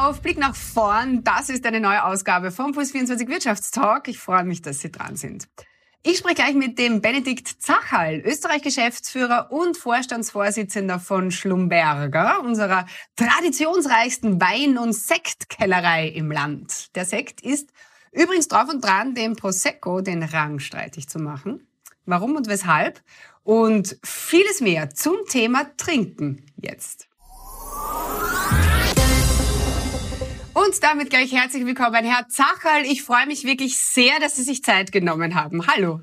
auf, Blick nach vorn. Das ist eine neue Ausgabe vom Puls 24 Wirtschaftstalk. Ich freue mich, dass Sie dran sind. Ich spreche gleich mit dem Benedikt Zachal, Österreich-Geschäftsführer und Vorstandsvorsitzender von Schlumberger, unserer traditionsreichsten Wein- und Sektkellerei im Land. Der Sekt ist übrigens drauf und dran, dem Prosecco den Rang streitig zu machen. Warum und weshalb? Und vieles mehr zum Thema Trinken jetzt. Und damit gleich herzlich willkommen, Herr Zacherl. Ich freue mich wirklich sehr, dass Sie sich Zeit genommen haben. Hallo.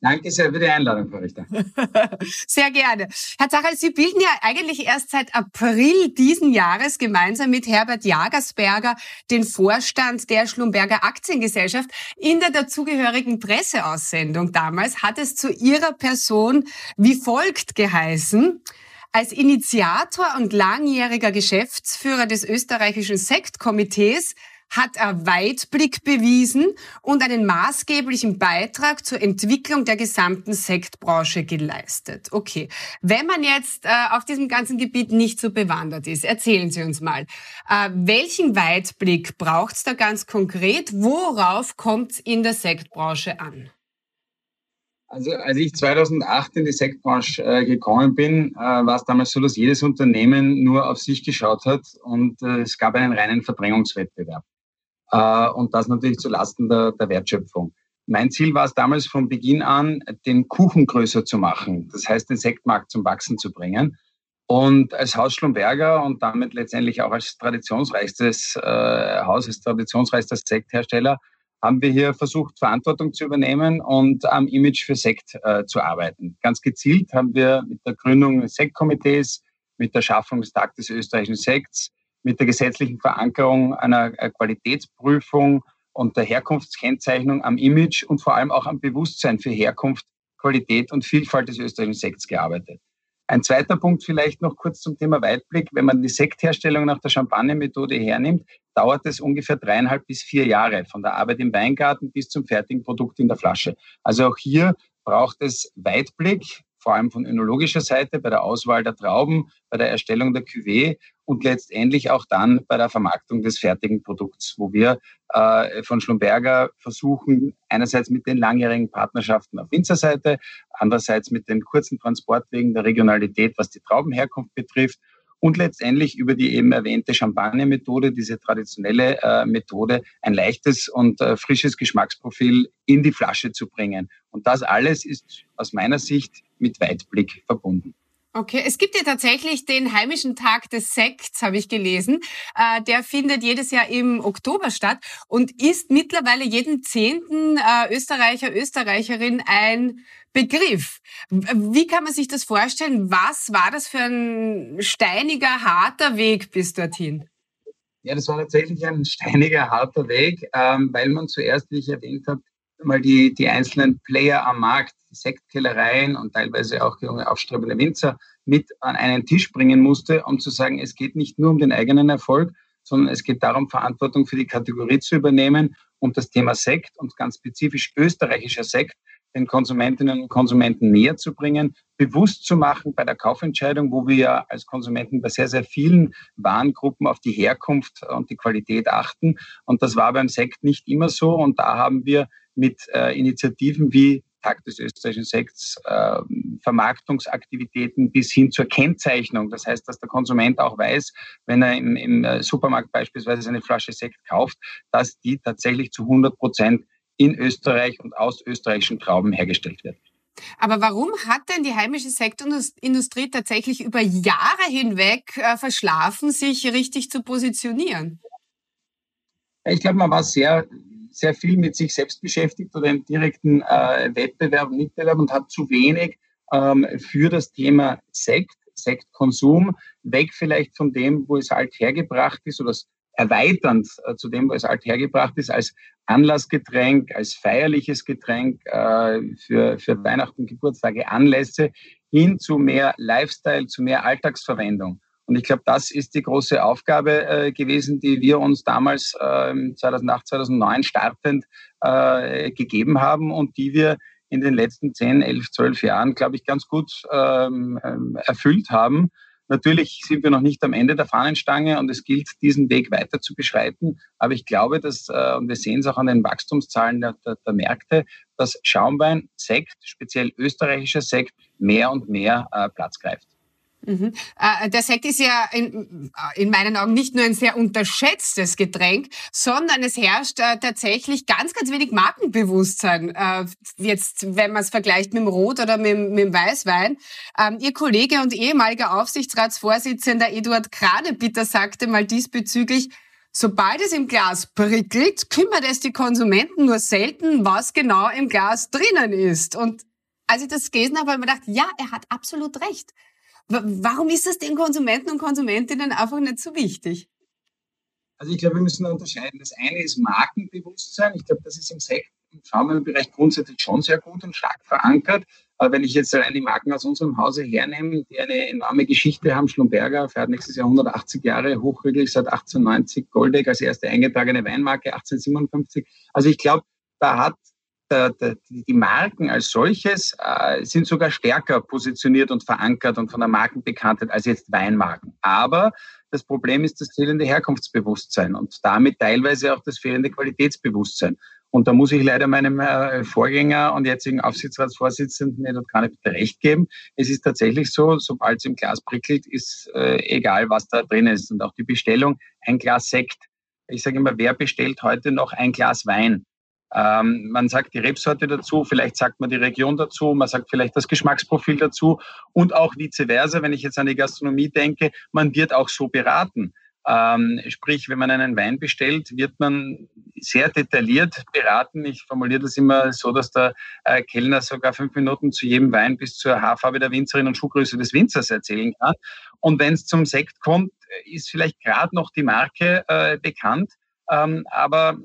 Danke sehr für die Einladung, Frau Richter. Sehr gerne. Herr Zacherl, Sie bilden ja eigentlich erst seit April diesen Jahres gemeinsam mit Herbert Jagersberger den Vorstand der Schlumberger Aktiengesellschaft. In der dazugehörigen Presseaussendung damals hat es zu Ihrer Person wie folgt geheißen. Als Initiator und langjähriger Geschäftsführer des österreichischen Sektkomitees hat er Weitblick bewiesen und einen maßgeblichen Beitrag zur Entwicklung der gesamten Sektbranche geleistet. Okay, wenn man jetzt äh, auf diesem ganzen Gebiet nicht so bewandert ist, erzählen Sie uns mal, äh, welchen Weitblick braucht es da ganz konkret? Worauf kommt es in der Sektbranche an? Also als ich 2008 in die Sektbranche äh, gekommen bin, äh, war es damals so, dass jedes Unternehmen nur auf sich geschaut hat und äh, es gab einen reinen Verdrängungswettbewerb. Äh, und das natürlich zu Lasten der, der Wertschöpfung. Mein Ziel war es damals von Beginn an, den Kuchen größer zu machen. Das heißt, den Sektmarkt zum Wachsen zu bringen. Und als Haus Schlumberger und damit letztendlich auch als traditionsreichstes äh, Haus, als traditionsreichster Sekthersteller haben wir hier versucht, Verantwortung zu übernehmen und am Image für Sekt äh, zu arbeiten. Ganz gezielt haben wir mit der Gründung des Sektkomitees, mit der Schaffung des Tag des österreichischen Sekts, mit der gesetzlichen Verankerung einer äh, Qualitätsprüfung und der Herkunftskennzeichnung am Image und vor allem auch am Bewusstsein für Herkunft, Qualität und Vielfalt des österreichischen Sekts gearbeitet. Ein zweiter Punkt vielleicht noch kurz zum Thema Weitblick. Wenn man die Sektherstellung nach der Champagner-Methode hernimmt, dauert es ungefähr dreieinhalb bis vier Jahre von der Arbeit im Weingarten bis zum fertigen Produkt in der Flasche. Also auch hier braucht es Weitblick, vor allem von önologischer Seite bei der Auswahl der Trauben, bei der Erstellung der Cuvée und letztendlich auch dann bei der Vermarktung des fertigen Produkts, wo wir äh, von Schlumberger versuchen, einerseits mit den langjährigen Partnerschaften auf Winzerseite, andererseits mit den kurzen Transportwegen der Regionalität, was die Traubenherkunft betrifft und letztendlich über die eben erwähnte Champagner-Methode, diese traditionelle äh, Methode, ein leichtes und äh, frisches Geschmacksprofil in die Flasche zu bringen. Und das alles ist aus meiner Sicht mit Weitblick verbunden. Okay, es gibt ja tatsächlich den heimischen Tag des Sekts, habe ich gelesen. Äh, der findet jedes Jahr im Oktober statt und ist mittlerweile jeden zehnten äh, Österreicher, Österreicherin ein Begriff. Wie kann man sich das vorstellen? Was war das für ein steiniger, harter Weg bis dorthin? Ja, das war tatsächlich ein steiniger, harter Weg, ähm, weil man zuerst, wie ich erwähnt habe, mal die, die einzelnen Player am Markt, die Sektkellereien und teilweise auch junge aufstrebende Winzer mit an einen Tisch bringen musste, um zu sagen, es geht nicht nur um den eigenen Erfolg, sondern es geht darum, Verantwortung für die Kategorie zu übernehmen und das Thema Sekt und ganz spezifisch österreichischer Sekt den Konsumentinnen und Konsumenten näher zu bringen, bewusst zu machen bei der Kaufentscheidung, wo wir ja als Konsumenten bei sehr, sehr vielen Warengruppen auf die Herkunft und die Qualität achten. Und das war beim Sekt nicht immer so. Und da haben wir mit äh, Initiativen wie Tag des österreichischen Sekts, äh, Vermarktungsaktivitäten bis hin zur Kennzeichnung. Das heißt, dass der Konsument auch weiß, wenn er im, im äh, Supermarkt beispielsweise eine Flasche Sekt kauft, dass die tatsächlich zu 100 Prozent in Österreich und aus österreichischen Trauben hergestellt wird. Aber warum hat denn die heimische Sektindustrie tatsächlich über Jahre hinweg äh, verschlafen, sich richtig zu positionieren? Ich glaube, man war sehr, sehr viel mit sich selbst beschäftigt oder im direkten äh, Wettbewerb, Mitbewerb und hat zu wenig ähm, für das Thema Sekt, Sektkonsum, weg vielleicht von dem, wo es halt hergebracht ist oder erweiternd äh, zu dem, wo es halt hergebracht ist, als Anlassgetränk, als feierliches Getränk äh, für, für Weihnachten, Geburtstage, Anlässe, hin zu mehr Lifestyle, zu mehr Alltagsverwendung. Und ich glaube, das ist die große Aufgabe äh, gewesen, die wir uns damals äh, 2008, 2009 startend äh, gegeben haben und die wir in den letzten 10, 11, 12 Jahren, glaube ich, ganz gut ähm, ähm, erfüllt haben Natürlich sind wir noch nicht am Ende der Fahnenstange und es gilt, diesen Weg weiter zu beschreiten. Aber ich glaube, dass, äh, und wir sehen es auch an den Wachstumszahlen der, der, der Märkte, dass Schaumwein, Sekt, speziell österreichischer Sekt, mehr und mehr äh, Platz greift. Äh, der Sekt ist ja in, in, meinen Augen nicht nur ein sehr unterschätztes Getränk, sondern es herrscht äh, tatsächlich ganz, ganz wenig Markenbewusstsein. Äh, jetzt, wenn man es vergleicht mit dem Rot oder mit, mit dem Weißwein. Ähm, Ihr Kollege und ehemaliger Aufsichtsratsvorsitzender Eduard Kranebitter sagte mal diesbezüglich, Sobald es im Glas prickelt, kümmert es die Konsumenten nur selten, was genau im Glas drinnen ist. Und als ich das gelesen habe, habe ich mir gedacht, ja, er hat absolut recht. Warum ist das den Konsumenten und Konsumentinnen einfach nicht so wichtig? Also ich glaube, wir müssen unterscheiden. Das eine ist Markenbewusstsein. Ich glaube, das ist im Sekt im Schaumweinbereich grundsätzlich schon sehr gut und stark verankert. Aber wenn ich jetzt allein die Marken aus unserem Hause hernehme, die eine enorme Geschichte haben, Schlumberger fährt nächstes Jahr 180 Jahre, hochregelig seit 1890, Goldeck als erste eingetragene Weinmarke 1857. Also ich glaube, da hat der, der, die Marken als solches äh, sind sogar stärker positioniert und verankert und von der Markenbekanntheit als jetzt Weinmarken. Aber das Problem ist das fehlende Herkunftsbewusstsein und damit teilweise auch das fehlende Qualitätsbewusstsein. Und da muss ich leider meinem äh, Vorgänger und jetzigen Aufsichtsratsvorsitzenden Edward bitte recht geben. Es ist tatsächlich so, sobald es im Glas prickelt, ist äh, egal, was da drin ist. Und auch die Bestellung, ein Glas Sekt. Ich sage immer, wer bestellt heute noch ein Glas Wein? Ähm, man sagt die Rebsorte dazu, vielleicht sagt man die Region dazu, man sagt vielleicht das Geschmacksprofil dazu und auch vice versa, wenn ich jetzt an die Gastronomie denke, man wird auch so beraten. Ähm, sprich, wenn man einen Wein bestellt, wird man sehr detailliert beraten. Ich formuliere das immer so, dass der äh, Kellner sogar fünf Minuten zu jedem Wein bis zur Haarfarbe der Winzerin und Schuhgröße des Winzers erzählen kann. Und wenn es zum Sekt kommt, ist vielleicht gerade noch die Marke äh, bekannt. Ähm, aber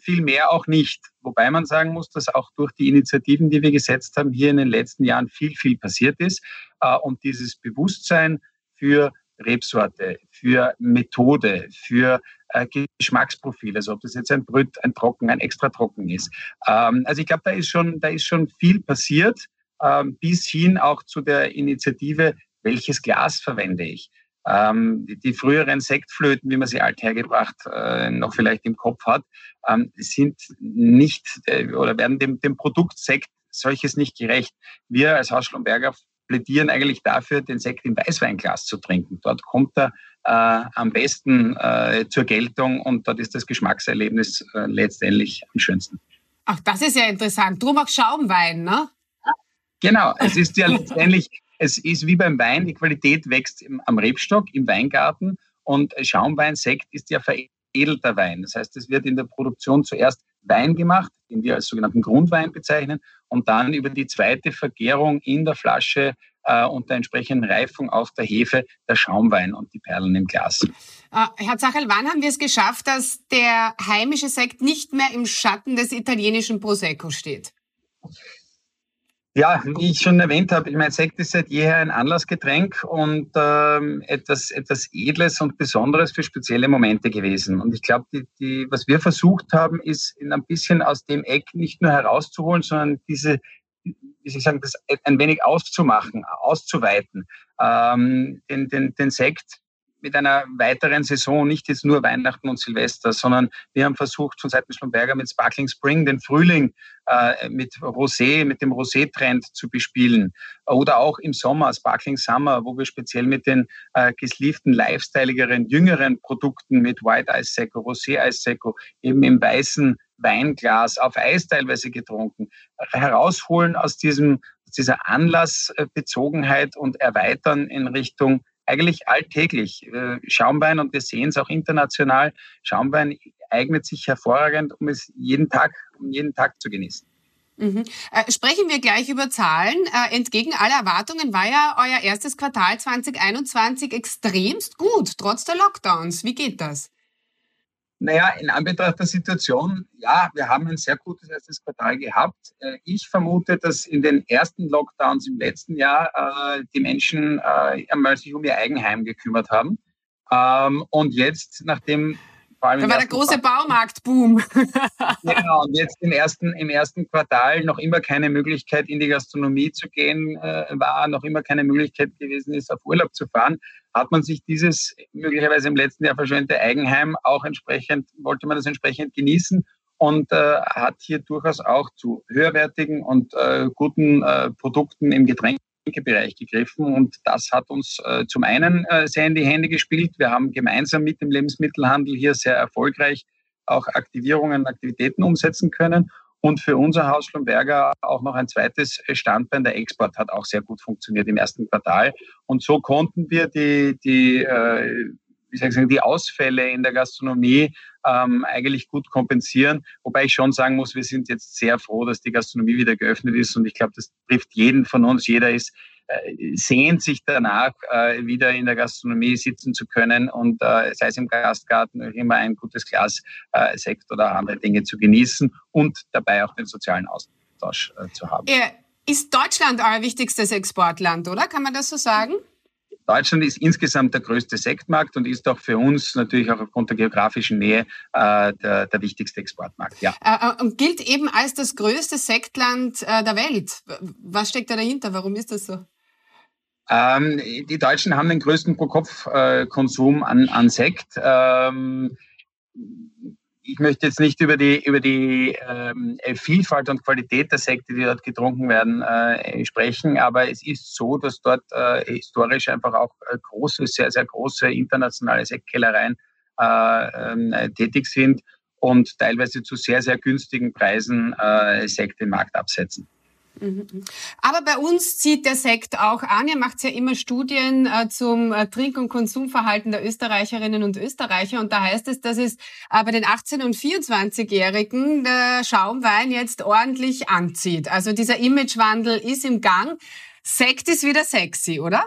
viel mehr auch nicht. Wobei man sagen muss, dass auch durch die Initiativen, die wir gesetzt haben, hier in den letzten Jahren viel, viel passiert ist. Äh, und dieses Bewusstsein für Rebsorte, für Methode, für äh, Geschmacksprofil, also ob das jetzt ein Brüt, ein Trocken, ein extra Trocken ist. Ähm, also ich glaube, da ist schon, da ist schon viel passiert, ähm, bis hin auch zu der Initiative, welches Glas verwende ich. Ähm, die, die, früheren Sektflöten, wie man sie althergebracht äh, noch vielleicht im Kopf hat, ähm, sind nicht äh, oder werden dem, dem Produkt Sekt solches nicht gerecht. Wir als Haus Schlumberger plädieren eigentlich dafür, den Sekt im Weißweinglas zu trinken. Dort kommt er äh, am besten äh, zur Geltung und dort ist das Geschmackserlebnis äh, letztendlich am schönsten. Ach, das ist ja interessant. Drum auch Schaumwein, ne? Genau, es ist ja letztendlich es ist wie beim Wein, die Qualität wächst im, am Rebstock, im Weingarten und Schaumwein, Sekt ist ja veredelter Wein. Das heißt, es wird in der Produktion zuerst Wein gemacht, den wir als sogenannten Grundwein bezeichnen, und dann über die zweite Vergärung in der Flasche äh, und der entsprechenden Reifung auf der Hefe der Schaumwein und die Perlen im Glas. Uh, Herr Zachel, wann haben wir es geschafft, dass der heimische Sekt nicht mehr im Schatten des italienischen Prosecco steht? Ja, wie ich schon erwähnt habe, ich meine, Sekt ist seit jeher ein Anlassgetränk und ähm, etwas, etwas Edles und Besonderes für spezielle Momente gewesen. Und ich glaube, die, die, was wir versucht haben, ist in ein bisschen aus dem Eck nicht nur herauszuholen, sondern diese, wie soll ich sagen, das ein wenig auszumachen, auszuweiten. Ähm, den, den, den Sekt mit einer weiteren Saison, nicht jetzt nur Weihnachten und Silvester, sondern wir haben versucht von Seiten Schlumberger mit Sparkling Spring den Frühling äh, mit Rosé, mit dem Rosé-Trend zu bespielen. Oder auch im Sommer, Sparkling Summer, wo wir speziell mit den äh, gesleeften, lifestyleigeren, jüngeren Produkten mit White Ice Seco, Rosé Ice Seco, eben im weißen Weinglas auf Eis teilweise getrunken, herausholen aus diesem dieser Anlassbezogenheit und erweitern in Richtung eigentlich alltäglich. Äh, Schaumwein, und wir sehen es auch international, Schaumwein eignet sich hervorragend, um es jeden Tag, um jeden Tag zu genießen. Mhm. Äh, sprechen wir gleich über Zahlen. Äh, entgegen aller Erwartungen war ja euer erstes Quartal 2021 extremst gut, trotz der Lockdowns. Wie geht das? Naja, in Anbetracht der Situation, ja, wir haben ein sehr gutes erstes Quartal gehabt. Äh, ich vermute, dass in den ersten Lockdowns im letzten Jahr äh, die Menschen äh, einmal sich um ihr Eigenheim gekümmert haben. Ähm, und jetzt, nachdem vor allem da war der große Baumarktboom. genau, und jetzt im ersten, im ersten Quartal noch immer keine Möglichkeit, in die Gastronomie zu gehen äh, war, noch immer keine Möglichkeit gewesen ist, auf Urlaub zu fahren, hat man sich dieses möglicherweise im letzten Jahr verschwendete Eigenheim auch entsprechend, wollte man das entsprechend genießen und äh, hat hier durchaus auch zu höherwertigen und äh, guten äh, Produkten im Getränk Bereich gegriffen und das hat uns äh, zum einen äh, sehr in die Hände gespielt. Wir haben gemeinsam mit dem Lebensmittelhandel hier sehr erfolgreich auch Aktivierungen, Aktivitäten umsetzen können. Und für unser Haus Schlumberger auch noch ein zweites Standbein, der Export hat auch sehr gut funktioniert im ersten Quartal. Und so konnten wir die, die äh, wie soll ich sagen, die Ausfälle in der Gastronomie ähm, eigentlich gut kompensieren. Wobei ich schon sagen muss, wir sind jetzt sehr froh, dass die Gastronomie wieder geöffnet ist. Und ich glaube, das trifft jeden von uns. Jeder ist äh, sehnt sich danach, äh, wieder in der Gastronomie sitzen zu können und äh, sei es im Gastgarten immer ein gutes Glas äh, Sekt oder andere Dinge zu genießen und dabei auch den sozialen Austausch äh, zu haben. Ist Deutschland euer wichtigstes Exportland, oder? Kann man das so sagen? Deutschland ist insgesamt der größte Sektmarkt und ist auch für uns natürlich auch aufgrund der geografischen Nähe äh, der, der, wichtigste Exportmarkt. Ja. Äh, äh, und gilt eben als das größte Sektland äh, der Welt. Was steckt da dahinter? Warum ist das so? Ähm, die Deutschen haben den größten Pro-Kopf-Konsum an, an Sekt. Ähm, ich möchte jetzt nicht über die, über die ähm, Vielfalt und Qualität der Sekte, die dort getrunken werden, äh, sprechen, aber es ist so, dass dort äh, historisch einfach auch äh, große, sehr, sehr große internationale Sektkellereien äh, ähm, tätig sind und teilweise zu sehr, sehr günstigen Preisen äh, Sekt den Markt absetzen. Aber bei uns zieht der Sekt auch an. Ihr macht ja immer Studien äh, zum äh, Trink- und Konsumverhalten der Österreicherinnen und Österreicher. Und da heißt es, dass es äh, bei den 18- und 24-Jährigen der Schaumwein jetzt ordentlich anzieht. Also dieser Imagewandel ist im Gang. Sekt ist wieder sexy, oder?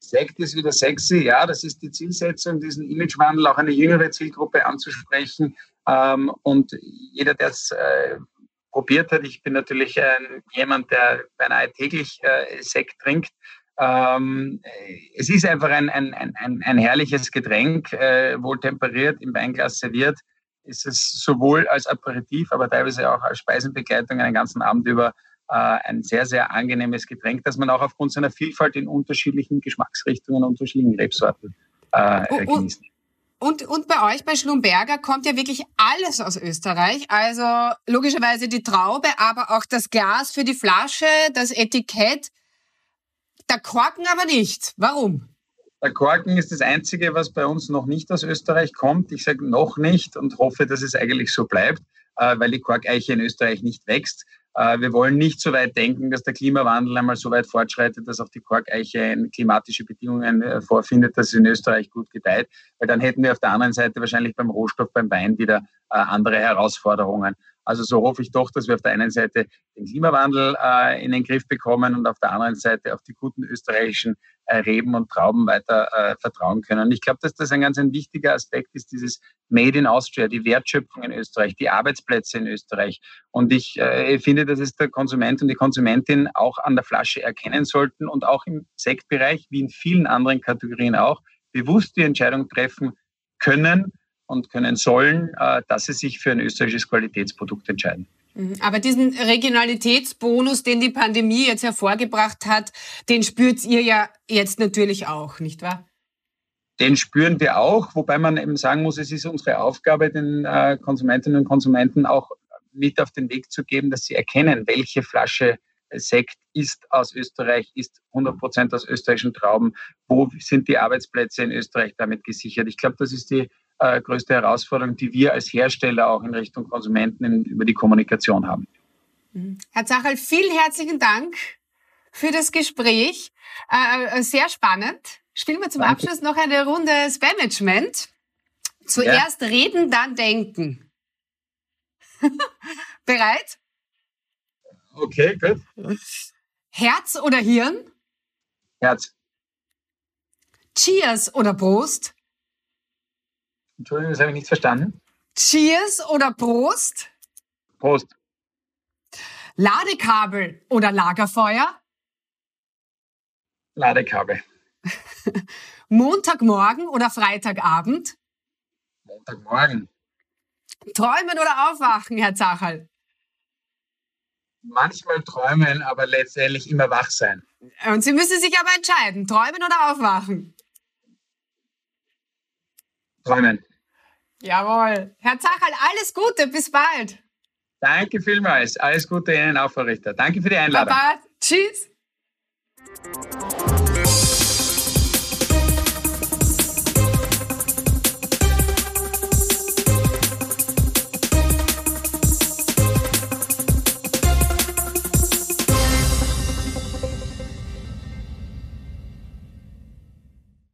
Sekt ist wieder sexy, ja, das ist die Zielsetzung, diesen Imagewandel auch eine jüngere Zielgruppe anzusprechen. Ähm, und jeder, der es probiert hat. Ich bin natürlich äh, jemand, der beinahe täglich äh, Sekt trinkt. Ähm, es ist einfach ein, ein, ein, ein herrliches Getränk, äh, wohl temperiert, im Weinglas serviert. Ist es sowohl als Aperitif, aber teilweise auch als Speisenbegleitung einen ganzen Abend über äh, ein sehr, sehr angenehmes Getränk, das man auch aufgrund seiner Vielfalt in unterschiedlichen Geschmacksrichtungen, unterschiedlichen Rebsorten äh, genießt. Und, und bei euch, bei Schlumberger, kommt ja wirklich alles aus Österreich. Also logischerweise die Traube, aber auch das Glas für die Flasche, das Etikett. Der Korken aber nicht. Warum? Der Korken ist das Einzige, was bei uns noch nicht aus Österreich kommt. Ich sage noch nicht und hoffe, dass es eigentlich so bleibt, äh, weil die Korkeiche in Österreich nicht wächst. Äh, wir wollen nicht so weit denken, dass der Klimawandel einmal so weit fortschreitet, dass auch die Korkeiche klimatische Bedingungen äh, vorfindet, dass es in Österreich gut gedeiht. Weil dann hätten wir auf der anderen Seite wahrscheinlich beim Rohstoff, beim Wein wieder andere Herausforderungen. Also so hoffe ich doch, dass wir auf der einen Seite den Klimawandel äh, in den Griff bekommen und auf der anderen Seite auf die guten österreichischen äh, Reben und Trauben weiter äh, vertrauen können. Und ich glaube, dass das ein ganz ein wichtiger Aspekt ist, dieses Made in Austria, die Wertschöpfung in Österreich, die Arbeitsplätze in Österreich. Und ich äh, finde, dass es der Konsument und die Konsumentin auch an der Flasche erkennen sollten und auch im Sektbereich, wie in vielen anderen Kategorien auch, bewusst die Entscheidung treffen können, und können sollen, äh, dass sie sich für ein österreichisches Qualitätsprodukt entscheiden. Mhm. Aber diesen Regionalitätsbonus, den die Pandemie jetzt hervorgebracht hat, den spürt ihr ja jetzt natürlich auch, nicht wahr? Den spüren wir auch, wobei man eben sagen muss, es ist unsere Aufgabe, den äh, Konsumentinnen und Konsumenten auch mit auf den Weg zu geben, dass sie erkennen, welche Flasche Sekt ist aus Österreich, ist 100 Prozent aus österreichischen Trauben. Wo sind die Arbeitsplätze in Österreich damit gesichert? Ich glaube, das ist die äh, größte Herausforderung, die wir als Hersteller auch in Richtung Konsumenten in, über die Kommunikation haben. Mhm. Herr Zachal, vielen herzlichen Dank für das Gespräch. Äh, äh sehr spannend. Spielen wir zum Danke. Abschluss noch eine Runde Spamagement. Zuerst ja. reden, dann denken. Bereit? Okay, gut. Herz oder Hirn? Herz. Cheers oder Prost? Entschuldigung, das habe ich nicht verstanden. Cheers oder Prost? Prost. Ladekabel oder Lagerfeuer? Ladekabel. Montagmorgen oder Freitagabend? Montagmorgen. Träumen oder aufwachen, Herr Zachal? Manchmal träumen, aber letztendlich immer wach sein. Und Sie müssen sich aber entscheiden, träumen oder aufwachen? Träumen. Jawohl. Herr Zachal, alles Gute, bis bald. Danke vielmals. Alles Gute Ihnen auch, Frau Richter. Danke für die Einladung. Baba, tschüss.